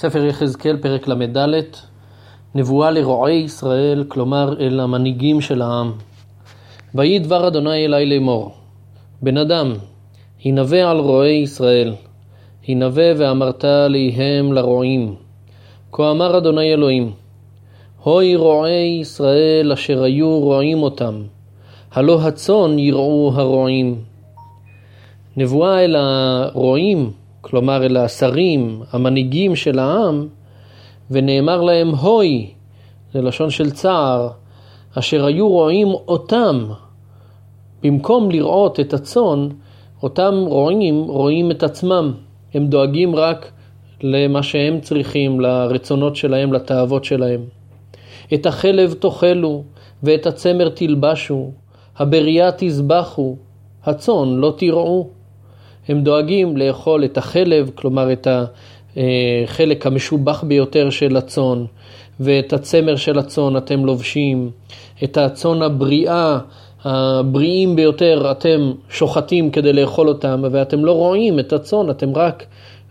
ספר יחזקאל, פרק ל"ד, נבואה לרועי ישראל, כלומר אל המנהיגים של העם. ויהי דבר אדוני אלי לאמור, בן אדם, הנבא על רועי ישראל, הנבא ואמרת עליהם לרועים. כה אמר אדוני אלוהים, הוי רועי ישראל אשר היו רועים אותם, הלא הצאן יראו הרועים. נבואה אל הרועים כלומר אל השרים, המנהיגים של העם, ונאמר להם הוי, זה לשון של צער, אשר היו רואים אותם, במקום לראות את הצאן, אותם רועים רואים את עצמם, הם דואגים רק למה שהם צריכים, לרצונות שלהם, לתאוות שלהם. את החלב תאכלו, ואת הצמר תלבשו, הבריאה תזבחו, הצאן לא תראו. הם דואגים לאכול את החלב, כלומר את החלק המשובח ביותר של הצאן, ואת הצמר של הצאן אתם לובשים, את הצאן הבריאה, הבריאים ביותר אתם שוחטים כדי לאכול אותם, ואתם לא רואים את הצאן, אתם רק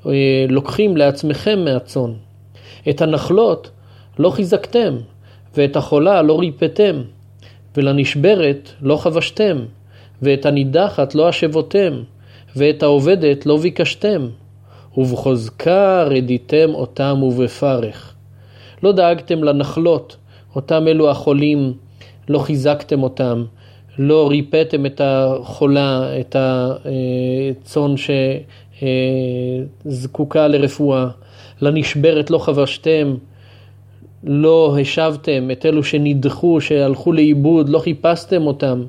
אה, לוקחים לעצמכם מהצאן. את הנחלות לא חיזקתם, ואת החולה לא ריפאתם, ולנשברת לא חבשתם, ואת הנידחת לא השבותם. ואת העובדת לא ביקשתם, ובחוזקה רדיתם אותם ובפרך. לא דאגתם לנחלות, אותם אלו החולים, לא חיזקתם אותם, לא ריפאתם את החולה, את הצאן שזקוקה לרפואה, לנשברת לא חבשתם, לא השבתם את אלו שנדחו, שהלכו לאיבוד, לא חיפשתם אותם.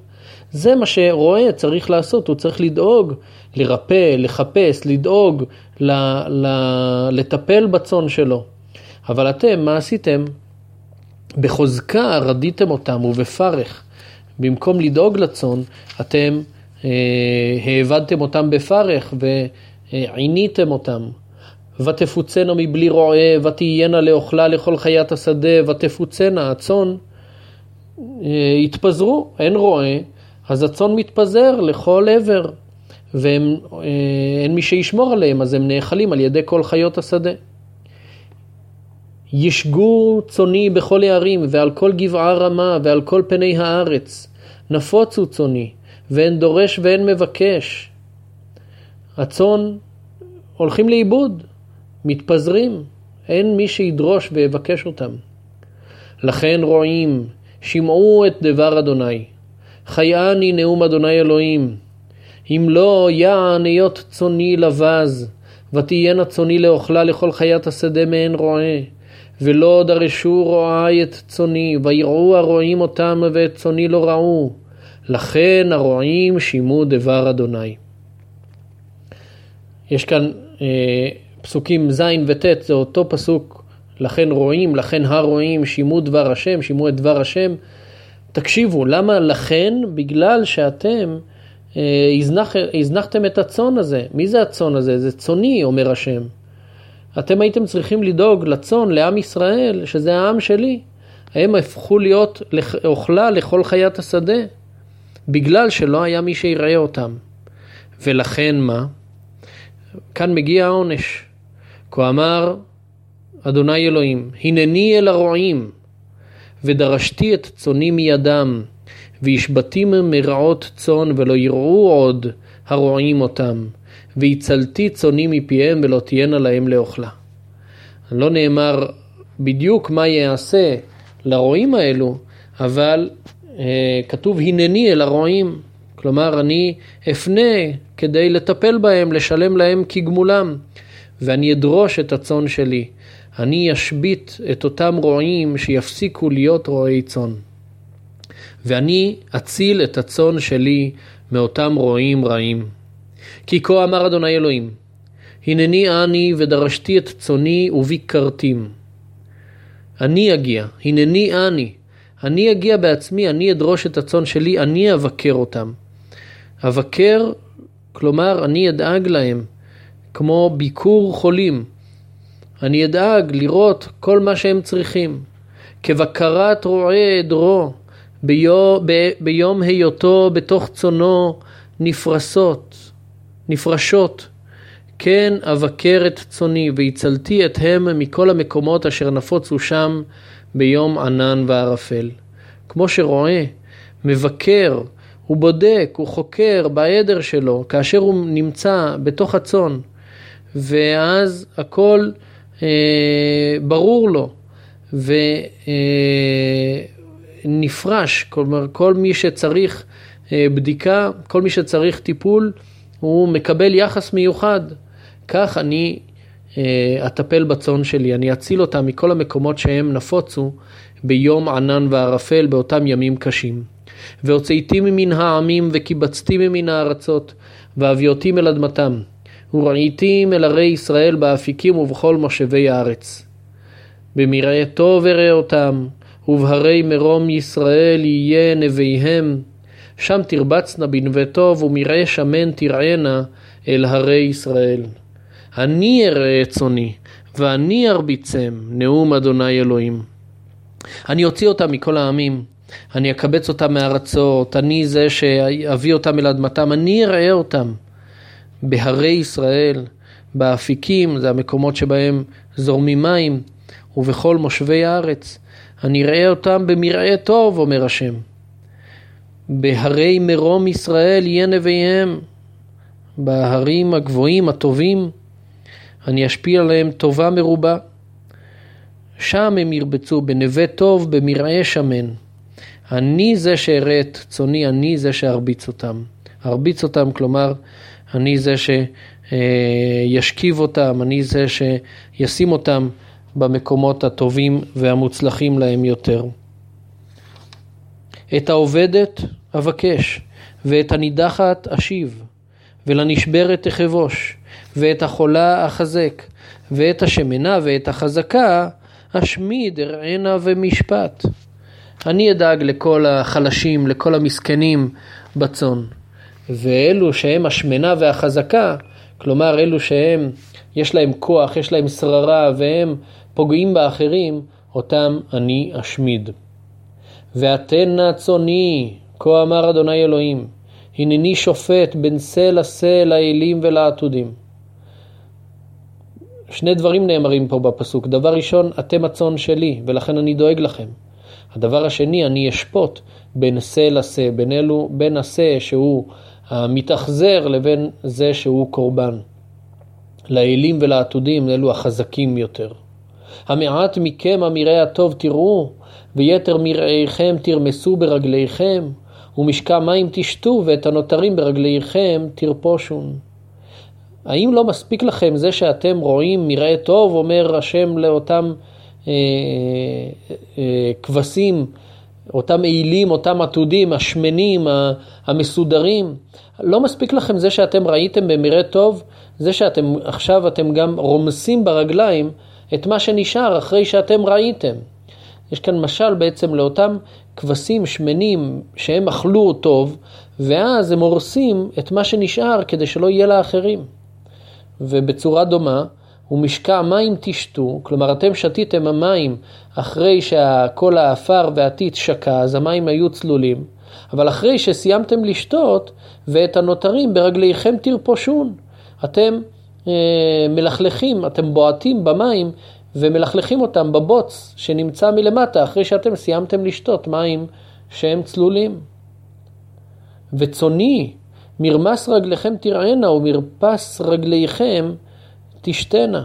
זה מה שרועה צריך לעשות, הוא צריך לדאוג, לרפא, לחפש, לדאוג, ל, ל, לטפל בצאן שלו. אבל אתם, מה עשיתם? בחוזקה רדיתם אותם ובפרך. במקום לדאוג לצאן, אתם אה, העבדתם אותם בפרך ועיניתם אותם. ותפוצנה מבלי רועה, ותהיינה לאוכלה לכל חיית השדה, ותפוצנה, הצאן אה, התפזרו, אין רועה, אז הצאן מתפזר לכל עבר, ואין אה, מי שישמור עליהם, אז הם נאכלים על ידי כל חיות השדה. ישגו צוני בכל הערים, ועל כל גבעה רמה, ועל כל פני הארץ. נפוצו צוני, ואין דורש ואין מבקש. הצאן הולכים לאיבוד, מתפזרים, אין מי שידרוש ויבקש אותם. לכן רועים, שמעו את דבר אדוני. חייני נאום אדוני אלוהים. אם לא יען היות צוני לבז, ותהיינה צוני לאוכלה לכל חיית השדה מעין רועה. ולא דרשו רועי את צוני, ויראו הרועים אותם ואת צוני לא ראו. לכן הרועים שימו דבר אדוני. יש כאן אה, פסוקים ז' וט', זה אותו פסוק, לכן רועים, לכן הרועים, שימו דבר השם, שימו את דבר השם. תקשיבו, למה לכן? בגלל שאתם אה, הזנח, הזנחתם את הצאן הזה. מי זה הצאן הזה? זה צאני, אומר השם. אתם הייתם צריכים לדאוג לצאן, לעם ישראל, שזה העם שלי. הם הפכו להיות אוכלה לכל חיית השדה, בגלל שלא היה מי שיראה אותם. ולכן מה? כאן מגיע העונש. כה אמר אדוני אלוהים, הנני אל הרועים, ודרשתי את צאני מידם, והשבתים מרעות צאן ולא יראו עוד הרועים אותם, והצלתי צאני מפיהם ולא תהיינה להם לאוכלה. לא נאמר בדיוק מה יעשה לרועים האלו, אבל אה, כתוב הנני אל הרועים, כלומר אני אפנה כדי לטפל בהם, לשלם להם כגמולם, ואני אדרוש את הצאן שלי. אני אשבית את אותם רועים שיפסיקו להיות רועי צאן. ואני אציל את הצאן שלי מאותם רועים רעים. כי כה אמר אדוני אלוהים, הנני אני ודרשתי את צאני וביקרתים. אני אגיע, הנני אני. אני אגיע בעצמי, אני אדרוש את הצאן שלי, אני אבקר אותם. אבקר, כלומר, אני אדאג להם, כמו ביקור חולים. אני אדאג לראות כל מה שהם צריכים. כבקרת רועה עדרו, ביום, היותו בתוך צונו נפרסות, נפרשות, כן אבקר את צאני והצלתי אתהם מכל המקומות אשר נפוצו שם ביום ענן וערפל. כמו שרואה, מבקר, הוא בודק, הוא חוקר בעדר שלו, כאשר הוא נמצא בתוך הצאן, ואז הכל ברור לו, ונפרש, אה, כלומר כל מי שצריך אה, בדיקה, כל מי שצריך טיפול, הוא מקבל יחס מיוחד. כך אני אה, אטפל בצאן שלי, אני אציל אותם מכל המקומות שהם נפוצו ביום ענן וערפל באותם ימים קשים. והוצאתי ממין העמים וקיבצתי ממין הארצות, והביאותים אל אדמתם. וראיתים אל ערי ישראל באפיקים ובכל מושבי הארץ. במרעה טוב אותם, ובהרי מרום ישראל יהיה נביהם. שם תרבצנה בנווה טוב, ומרעה שמן תרענה אל הרי ישראל. אני אראה את צאני, ואני ארביצם, נאום אדוני אלוהים. אני אוציא אותם מכל העמים, אני אקבץ אותם מארצות, אני זה שאביא אותם אל אדמתם, אני אראה אותם. בהרי ישראל, באפיקים, זה המקומות שבהם זורמים מים, ובכל מושבי הארץ. אני אראה אותם במרעה טוב, אומר השם. בהרי מרום ישראל יהיה נביאיהם, בהרים הגבוהים, הטובים, אני אשפיע עליהם טובה מרובה. שם הם ירבצו בנווה טוב, במרעה שמן. אני זה שאראה את צוני, אני זה שארביץ אותם. ארביץ אותם, כלומר, אני זה שישכיב אותם, אני זה שישים אותם במקומות הטובים והמוצלחים להם יותר. את העובדת אבקש, ואת הנידחת אשיב, ולנשברת אחבוש, ואת החולה אחזק, ואת השמנה ואת החזקה אשמיד אראנה ומשפט. אני אדאג לכל החלשים, לכל המסכנים בצאן. ואלו שהם השמנה והחזקה, כלומר אלו שהם, יש להם כוח, יש להם שררה והם פוגעים באחרים, אותם אני אשמיד. ואתנה צוני, כה אמר אדוני אלוהים, הנני שופט בין שא לשא לאלים ולעתודים. שני דברים נאמרים פה בפסוק. דבר ראשון, אתם הצאן שלי, ולכן אני דואג לכם. הדבר השני, אני אשפוט בין שא לשא, בין אלו, בין השא שהוא המתאכזר לבין זה שהוא קורבן. לאלים ולעתודים, אלו החזקים יותר. המעט מכם המרעה הטוב תראו, ויתר מרעיכם תרמסו ברגליכם, ומשקע מים תשתו, ואת הנותרים ברגליכם תרפושון. האם לא מספיק לכם זה שאתם רואים מרעה טוב, אומר השם לאותם אה, אה, כבשים, אותם מעילים, אותם עתודים, השמנים, המסודרים? לא מספיק לכם זה שאתם ראיתם במרעה טוב, זה שאתם עכשיו אתם גם רומסים ברגליים את מה שנשאר אחרי שאתם ראיתם. יש כאן משל בעצם לאותם כבשים שמנים שהם אכלו טוב, ואז הם הורסים את מה שנשאר כדי שלא יהיה לאחרים. ובצורה דומה, ומשקע מים תשתו, כלומר אתם שתיתם המים אחרי שכל האפר והטיט שקע, אז המים היו צלולים, אבל אחרי שסיימתם לשתות, ואת הנותרים ברגליכם תרפושון. אתם אה, מלכלכים, אתם בועטים במים ומלכלכים אותם בבוץ שנמצא מלמטה, אחרי שאתם סיימתם לשתות מים שהם צלולים. וצוני, מרמס רגליכם תרענה ומרפס רגליכם תשתנה.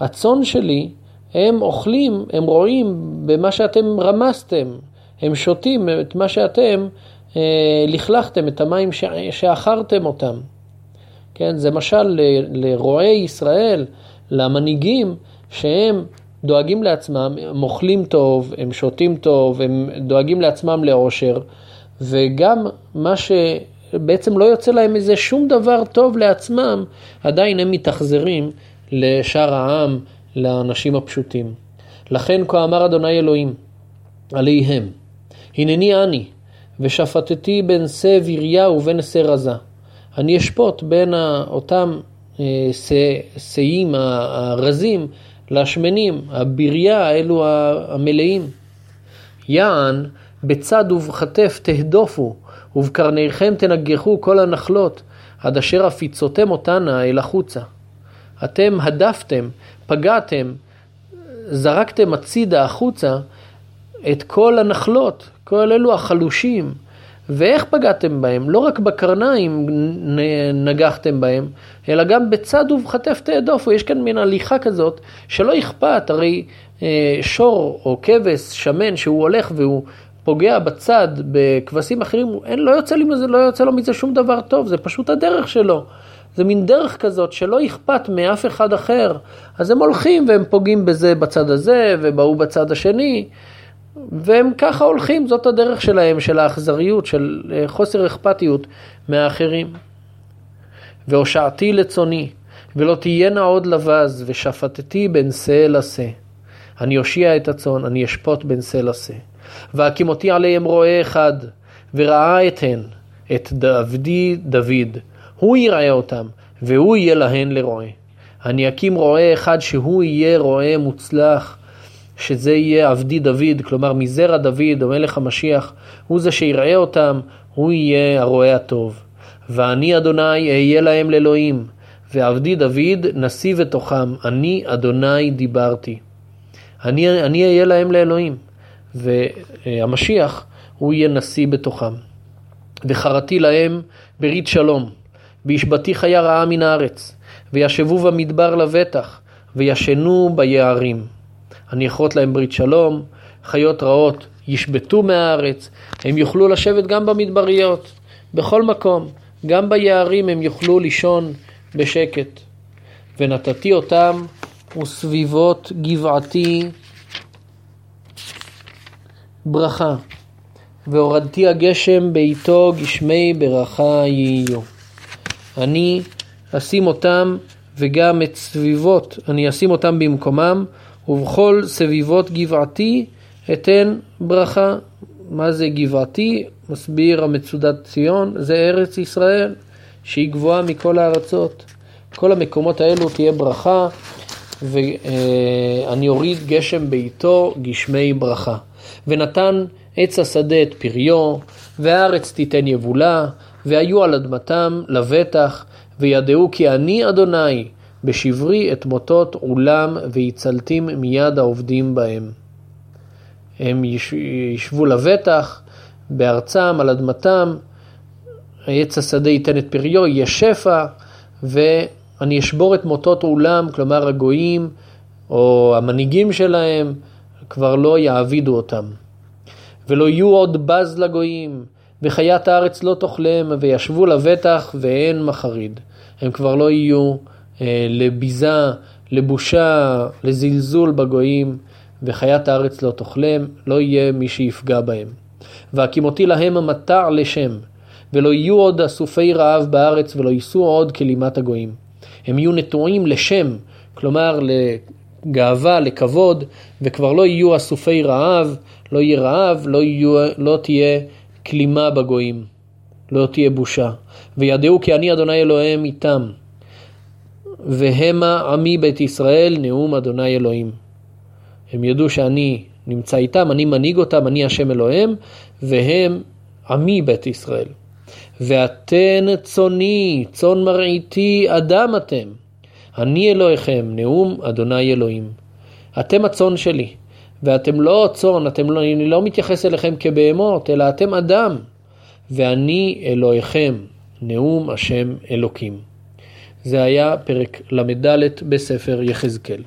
הצאן שלי, הם אוכלים, הם רואים במה שאתם רמסתם, הם שותים את מה שאתם אה, לכלכתם, את המים שאכרתם אותם. כן, זה משל ל, לרועי ישראל, למנהיגים, שהם דואגים לעצמם, הם אוכלים טוב, הם שותים טוב, הם דואגים לעצמם לאושר, וגם מה ש... בעצם לא יוצא להם איזה שום דבר טוב לעצמם, עדיין הם מתאכזרים לשאר העם, לאנשים הפשוטים. לכן כה אמר אדוני אלוהים עליהם, הנני אני, ושפטתי בין שא ויריה ובין שא רזה. אני אשפוט בין אותם אה, שאים הרזים לשמנים, הביריה, אלו המלאים. יען בצד ובכתף תהדופו, ובקרניכם תנגחו כל הנחלות, עד אשר הפיצותם אותנה אל החוצה. אתם הדפתם, פגעתם, זרקתם הצידה החוצה את כל הנחלות, כל אלו החלושים. ואיך פגעתם בהם? לא רק בקרניים נגחתם בהם, אלא גם בצד ובכתף תעדופו. יש כאן מין הליכה כזאת שלא אכפת, הרי אה, שור או כבש שמן שהוא הולך והוא פוגע בצד בכבשים אחרים, אין, לא, יוצא לי לא יוצא לו מזה שום דבר טוב, זה פשוט הדרך שלו. זה מין דרך כזאת שלא אכפת מאף אחד אחר. אז הם הולכים והם פוגעים בזה בצד הזה ובהוא בצד השני. והם ככה הולכים, זאת הדרך שלהם, של האכזריות, של אה, חוסר אכפתיות מהאחרים. והושעתי לצוני, ולא תהיינה עוד לבז, ושפטתי בין שא לשא. אני אושיע את הצאן, אני אשפוט בין שא לשא. והקימותי עליהם רועה אחד, וראה אתהן, את עבדי דוד. הוא יראה אותם, והוא יהיה להן לרועה. אני אקים רועה אחד שהוא יהיה רועה מוצלח, שזה יהיה עבדי דוד, כלומר מזרע דוד, או מלך המשיח, הוא זה שיראה אותם, הוא יהיה הרועה הטוב. ואני אדוני אהיה להם לאלוהים, ועבדי דוד נשיא בתוכם, אני אדוני דיברתי. אני, אני אהיה להם לאלוהים, והמשיח הוא יהיה נשיא בתוכם. וחרתי להם ברית שלום, והשבתי חיה רעה מן הארץ, וישבו במדבר לבטח, וישנו ביערים. אני אכרות להם ברית שלום, חיות רעות ישבתו מהארץ, הם יוכלו לשבת גם במדבריות, בכל מקום, גם ביערים הם יוכלו לישון בשקט. ונתתי אותם וסביבות גבעתי ברכה, והורדתי הגשם בעיתו גשמי ברכה יהיו. אני אשים אותם וגם את סביבות, אני אשים אותם במקומם, ובכל סביבות גבעתי אתן ברכה. מה זה גבעתי? מסביר המצודת ציון, זה ארץ ישראל, שהיא גבוהה מכל הארצות. כל המקומות האלו תהיה ברכה, ואני אוריד גשם בעיתו גשמי ברכה. ונתן עץ השדה את פריו, והארץ תיתן יבולה, והיו על אדמתם לבטח, וידעו כי אני אדוני, בשברי את מוטות עולם והצלתים מיד העובדים בהם. הם ישבו לבטח בארצם, על אדמתם, עץ השדה ייתן את פריו, יהיה שפע, ואני אשבור את מוטות עולם, כלומר הגויים או המנהיגים שלהם, כבר לא יעבידו אותם. ולא יהיו עוד בז לגויים, וחיית הארץ לא תאכלם, וישבו לבטח ואין מחריד. הם כבר לא יהיו אה, לביזה, לבושה, לזלזול בגויים, וחיית הארץ לא תאכלם, לא יהיה מי שיפגע בהם. והקימותי להם המטע לשם, ולא יהיו עוד אסופי רעב בארץ, ולא יישאו עוד כלימת הגויים. הם יהיו נטועים לשם, כלומר לגאווה, לכבוד, וכבר לא יהיו אסופי רעב, לא יהיה רעב, לא, יהיו, לא תהיה כלימה בגויים, לא תהיה בושה. וידעו כי אני אדוני אלוהים איתם. והמה עמי בית ישראל, נאום אדוני אלוהים. הם ידעו שאני נמצא איתם, אני מנהיג אותם, אני השם אלוהים, והם עמי בית ישראל. ואתן צוני, צאן מרעיתי, אדם אתם. אני אלוהיכם, נאום אדוני אלוהים. אתם הצאן שלי, ואתם לא צאן, לא, אני לא מתייחס אליכם כבהמות, אלא אתם אדם. ואני אלוהיכם, נאום השם אלוקים. זה היה פרק ל"ד בספר יחזקאל.